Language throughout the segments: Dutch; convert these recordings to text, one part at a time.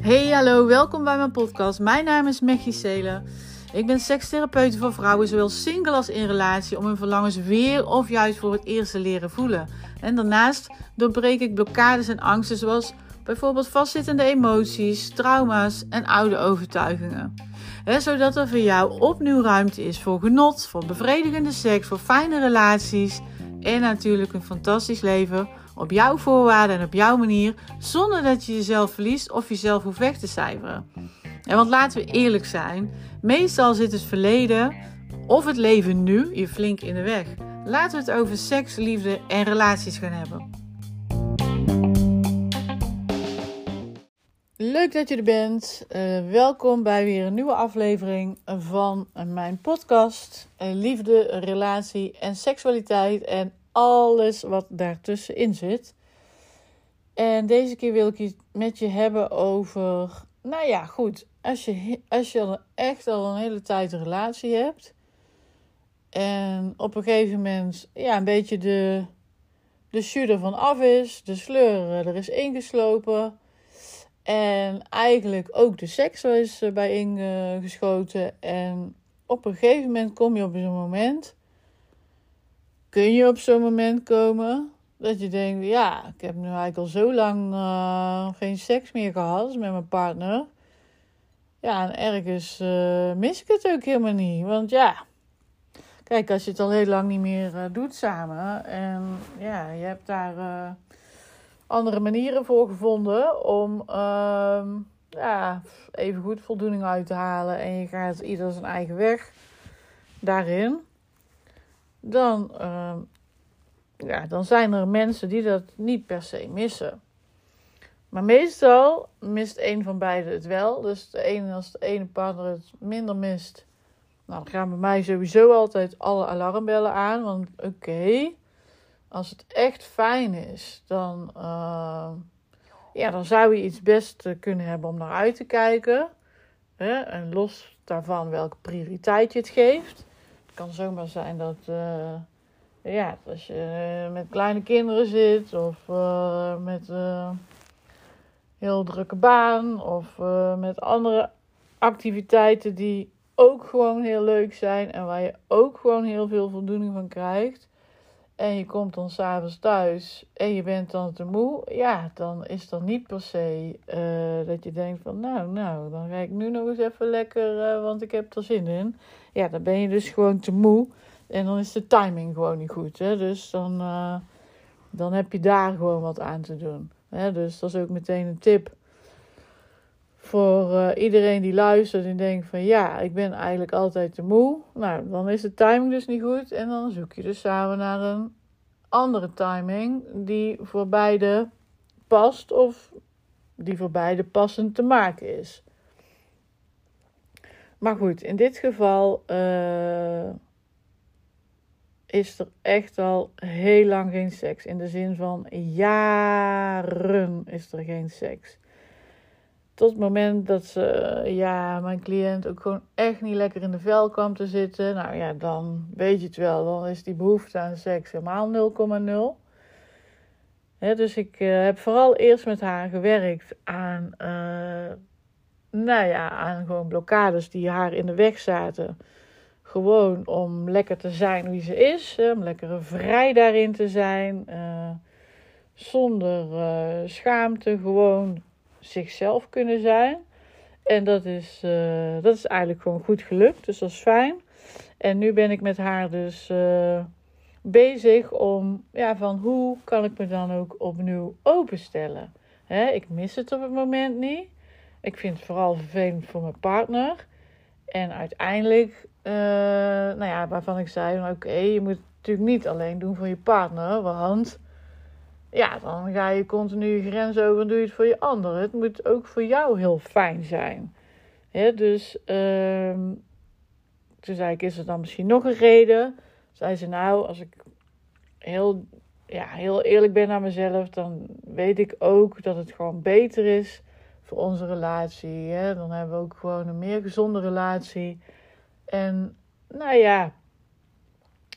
Hey, hallo, welkom bij mijn podcast. Mijn naam is Mechie Selen. Ik ben sekstherapeut voor vrouwen, zowel single als in relatie, om hun verlangens weer of juist voor het eerst te leren voelen. En daarnaast doorbreek ik blokkades en angsten, zoals bijvoorbeeld vastzittende emoties, trauma's en oude overtuigingen. zodat er voor jou opnieuw ruimte is voor genot, voor bevredigende seks, voor fijne relaties en natuurlijk een fantastisch leven op jouw voorwaarden en op jouw manier, zonder dat je jezelf verliest of jezelf hoeft weg te cijferen. En want laten we eerlijk zijn, meestal zit het verleden of het leven nu je flink in de weg. Laten we het over seks, liefde en relaties gaan hebben. Leuk dat je er bent. Uh, welkom bij weer een nieuwe aflevering van mijn podcast. Uh, liefde, relatie en seksualiteit en alles wat daartussenin zit. En deze keer wil ik het met je hebben over. Nou ja, goed. Als je, als je al echt al een hele tijd een relatie hebt. En op een gegeven moment ja, een beetje de, de jus ervan af is. De sleur er is ingeslopen. En eigenlijk ook de seks is bij ingeschoten. En op een gegeven moment kom je op zo'n moment kun je op zo'n moment komen dat je denkt: ja, ik heb nu eigenlijk al zo lang uh, geen seks meer gehad met mijn partner. Ja, en ergens uh, mis ik het ook helemaal niet. Want ja, kijk, als je het al heel lang niet meer uh, doet samen en ja, je hebt daar andere manieren voor gevonden om ehm, ja, even goed voldoening uit te halen en je gaat ieder zijn eigen weg daarin dan, uh, ja, dan zijn er mensen die dat niet per se missen. Maar meestal mist een van beiden het wel. Dus de ene, als de ene partner het minder mist, nou, dan gaan bij mij sowieso altijd alle alarmbellen aan. Want oké, als het echt fijn is, dan, uh, ja, dan zou je iets best kunnen hebben om naar uit te kijken. Hè? En los daarvan welke prioriteit je het geeft kan zomaar zijn dat, uh, ja, als je met kleine kinderen zit of uh, met uh, heel drukke baan of met andere activiteiten die ook gewoon heel leuk zijn en waar je ook gewoon heel veel voldoening van krijgt. En je komt dan s'avonds thuis en je bent dan te moe. Ja, dan is dat niet per se dat je denkt van nou, nou, dan ga ik nu nog eens even lekker, want ik heb er zin in. Ja, dan ben je dus gewoon te moe. En dan is de timing gewoon niet goed. Hè? Dus dan, uh, dan heb je daar gewoon wat aan te doen. Hè? Dus dat is ook meteen een tip voor uh, iedereen die luistert en denkt van ja, ik ben eigenlijk altijd te moe. Nou, dan is de timing dus niet goed. En dan zoek je dus samen naar een andere timing die voor beide past of die voor beide passend te maken is. Maar goed, in dit geval uh, is er echt al heel lang geen seks. In de zin van jaren is er geen seks. Tot het moment dat ze, ja, mijn cliënt ook gewoon echt niet lekker in de vel kwam te zitten. Nou ja, dan weet je het wel. Dan is die behoefte aan seks helemaal 0,0. dus ik uh, heb vooral eerst met haar gewerkt aan uh, nou ja, aan gewoon blokkades die haar in de weg zaten. Gewoon om lekker te zijn wie ze is, om lekker vrij daarin te zijn, zonder schaamte, gewoon zichzelf kunnen zijn. En dat is, uh, dat is eigenlijk gewoon goed gelukt, dus dat is fijn. En nu ben ik met haar dus bezig om, ja, van hoe kan ik me dan ook opnieuw openstellen. Hè, ik mis het op het moment niet. Ik vind het vooral vervelend voor mijn partner. En uiteindelijk, uh, nou ja, waarvan ik zei: oké, je moet het natuurlijk niet alleen doen voor je partner. Want ja, dan ga je continu grens over en doe je het voor je ander. Het moet ook voor jou heel fijn zijn. Dus uh, toen zei ik: is er dan misschien nog een reden? Zei ze: Nou, als ik heel, ja, heel eerlijk ben naar mezelf, dan weet ik ook dat het gewoon beter is voor onze relatie. Hè? Dan hebben we ook gewoon een meer gezonde relatie. En nou ja,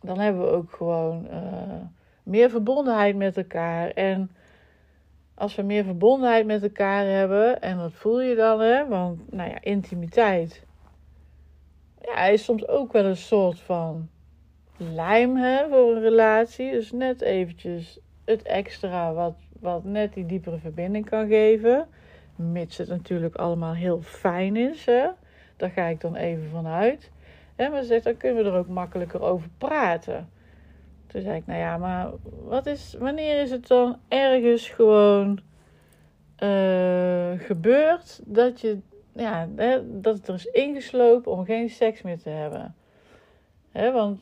dan hebben we ook gewoon uh, meer verbondenheid met elkaar. En als we meer verbondenheid met elkaar hebben, en dat voel je dan, hè, want nou ja, intimiteit ja, is soms ook wel een soort van lijm hè, voor een relatie. Dus net eventjes het extra wat, wat net die diepere verbinding kan geven. Mits het natuurlijk allemaal heel fijn is. Hè. Daar ga ik dan even vanuit. En maar zegt, dan kunnen we er ook makkelijker over praten. Toen zei ik, nou ja, maar wat is, wanneer is het dan ergens gewoon uh, gebeurd dat je, ja, hè, dat het er is ingeslopen om geen seks meer te hebben? Hè, want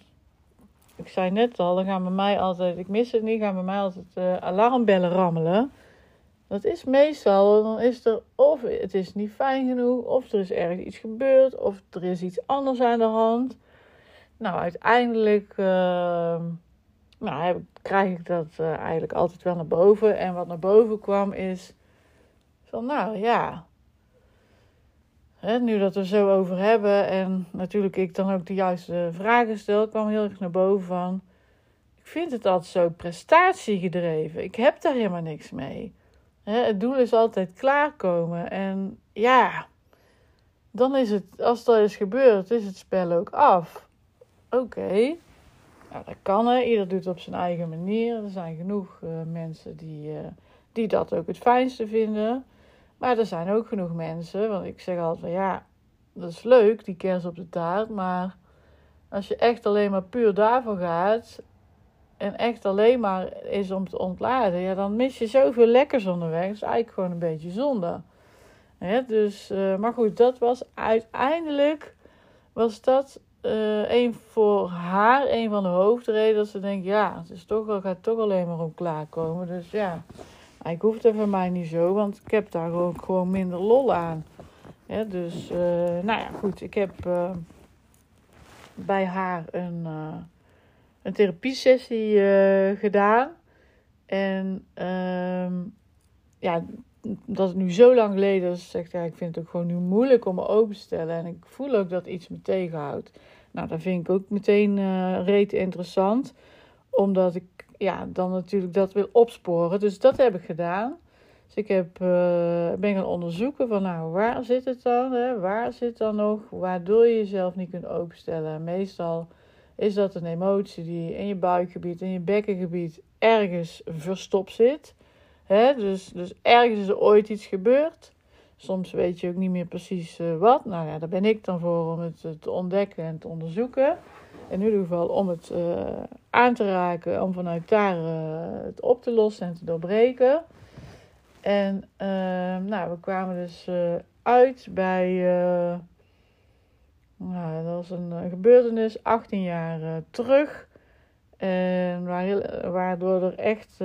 ik zei net al, dan gaan bij mij altijd, ik mis het niet, gaan bij mij altijd uh, alarmbellen rammelen. Dat is meestal, dan is er of het is niet fijn genoeg, of er is ergens iets gebeurd, of er is iets anders aan de hand. Nou, uiteindelijk uh, nou, krijg ik dat uh, eigenlijk altijd wel naar boven. En wat naar boven kwam is van, nou ja, hè, nu dat we zo over hebben en natuurlijk ik dan ook de juiste vragen stel, kwam heel erg naar boven van, ik vind het altijd zo prestatiegedreven. Ik heb daar helemaal niks mee. Hè, het doel is altijd klaarkomen. En ja, dan is het, als dat is gebeurd, is het spel ook af. Oké, nou, dat kan hè. Ieder doet het op zijn eigen manier. Er zijn genoeg uh, mensen die, uh, die dat ook het fijnste vinden. Maar er zijn ook genoeg mensen, want ik zeg altijd van ja, dat is leuk, die kers op de taart. Maar als je echt alleen maar puur daarvoor gaat en echt alleen maar is om te ontladen, ja, dan mis je zoveel lekkers onderweg. Dat is eigenlijk gewoon een beetje zonde. Ja, dus, uh, maar goed, dat was uiteindelijk was dat uh, een voor haar een van de hoofdredenen dat ze denkt, ja, het is toch, gaat toch alleen maar om klaarkomen. Dus ja, ik hoeft het voor mij niet zo, want ik heb daar gewoon, gewoon minder lol aan. Dus, uh, nou ja, goed, ik heb uh, bij haar een, een therapiesessie gedaan. En ehm, ja, dat het nu zo lang geleden is, zegt ja, ik vind het ook gewoon nu moeilijk om me open te stellen. En ik voel ook dat iets me tegenhoudt. Nou, dat vind ik ook meteen uh, reet interessant. Omdat ik ja, dan natuurlijk dat wil opsporen. Dus dat heb ik gedaan. Dus ik heb, uh, ben gaan onderzoeken van nou, waar zit het dan? Hè? Waar zit dan nog? Waardoor je jezelf niet kunt openstellen. meestal is dat een emotie die in je buikgebied, in je bekkengebied ergens verstopt zit. Dus, dus ergens is er ooit iets gebeurd. Soms weet je ook niet meer precies uh, wat. Nou ja, daar ben ik dan voor om het uh, te ontdekken en te onderzoeken. In ieder geval om het uh, aan te raken, om vanuit daar het op te lossen en te doorbreken. En ehm, nou, we kwamen dus uit bij. nou, dat was een gebeurtenis 18 jaar terug. En waardoor er echt,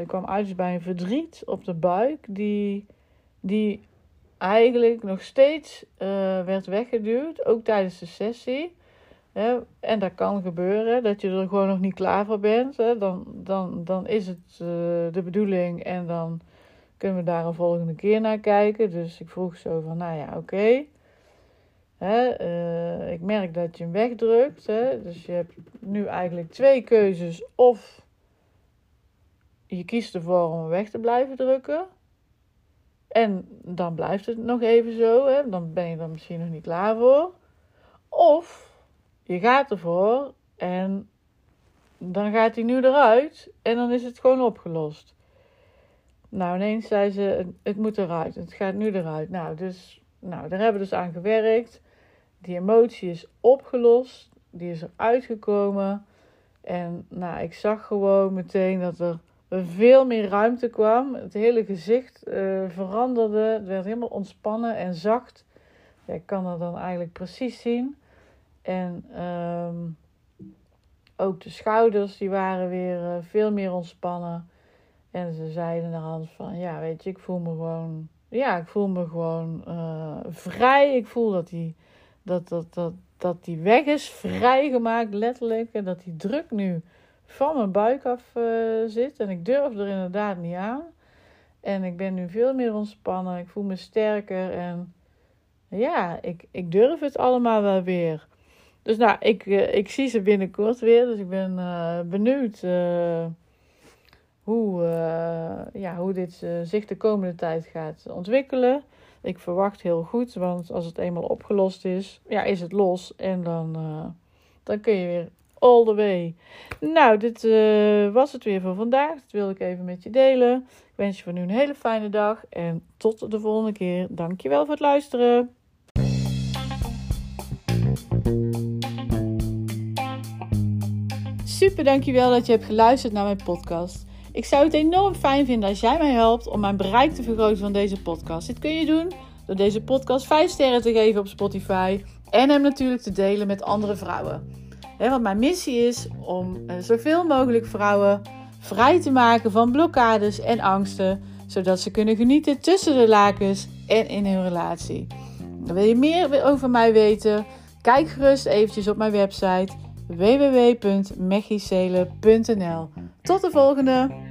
ik kwam uit bij een verdriet op de buik, die, die eigenlijk nog steeds uh, werd weggeduwd, ook tijdens de sessie. Hè? En dat kan gebeuren, dat je er gewoon nog niet klaar voor bent. Hè? Dan, dan, dan is het de bedoeling en dan kunnen we daar een volgende keer naar kijken. Dus ik vroeg zo van, nou ja, oké. Ik merk dat je hem wegdrukt. Hè, dus je hebt nu eigenlijk twee keuzes. Of je kiest ervoor om hem weg te blijven drukken. En dan blijft het nog even zo. Hè, dan ben je er misschien nog niet klaar voor. Of je gaat ervoor en dan gaat hij nu eruit. En dan is het gewoon opgelost. Nou, ineens zei ze, het moet eruit. Het gaat nu eruit. Nou, dus, nou, daar hebben we dus aan gewerkt. Die emotie is opgelost, die is eruit gekomen. En nou, ik zag gewoon meteen dat er veel meer ruimte kwam. Het hele gezicht uh, veranderde. Het werd helemaal ontspannen en zacht. Ja, ik kan dat dan eigenlijk precies zien. En um, ook de schouders die waren weer uh, veel meer ontspannen. En ze zeiden naar hand van, ja, weet je, ik voel me gewoon, ja, ik voel me gewoon uh, vrij. Ik voel dat die dat, dat, dat, dat die weg is vrijgemaakt, letterlijk. En dat die druk nu van mijn buik af uh, zit. En ik durf er inderdaad niet aan. En ik ben nu veel meer ontspannen. Ik voel me sterker. En ja, ik, ik durf het allemaal wel weer. Dus nou, ik, uh, ik zie ze binnenkort weer. Dus ik ben uh, benieuwd hoe, uh, ja, hoe dit uh, zich de komende tijd gaat ontwikkelen. Ik verwacht heel goed, want als het eenmaal opgelost is, ja, is het los. En dan, uh, dan kun je weer all the way. Nou, dit was het weer voor vandaag. Dat wilde ik even met je delen. Ik wens je voor nu een hele fijne dag en tot de volgende keer. Dankjewel voor het luisteren. Super dankjewel dat je hebt geluisterd naar mijn podcast. Ik zou het enorm fijn vinden als jij mij helpt om mijn bereik te vergroten van deze podcast. Dit kun je doen door deze podcast 5 sterren te geven op Spotify en hem natuurlijk te delen met andere vrouwen. want mijn missie is om uh, zoveel mogelijk vrouwen vrij te maken van blokkades en angsten, zodat ze kunnen genieten tussen de lakens en in hun relatie. wil je meer over mij weten? Kijk gerust eventjes op mijn website www.mechicele.nl. Tot de volgende!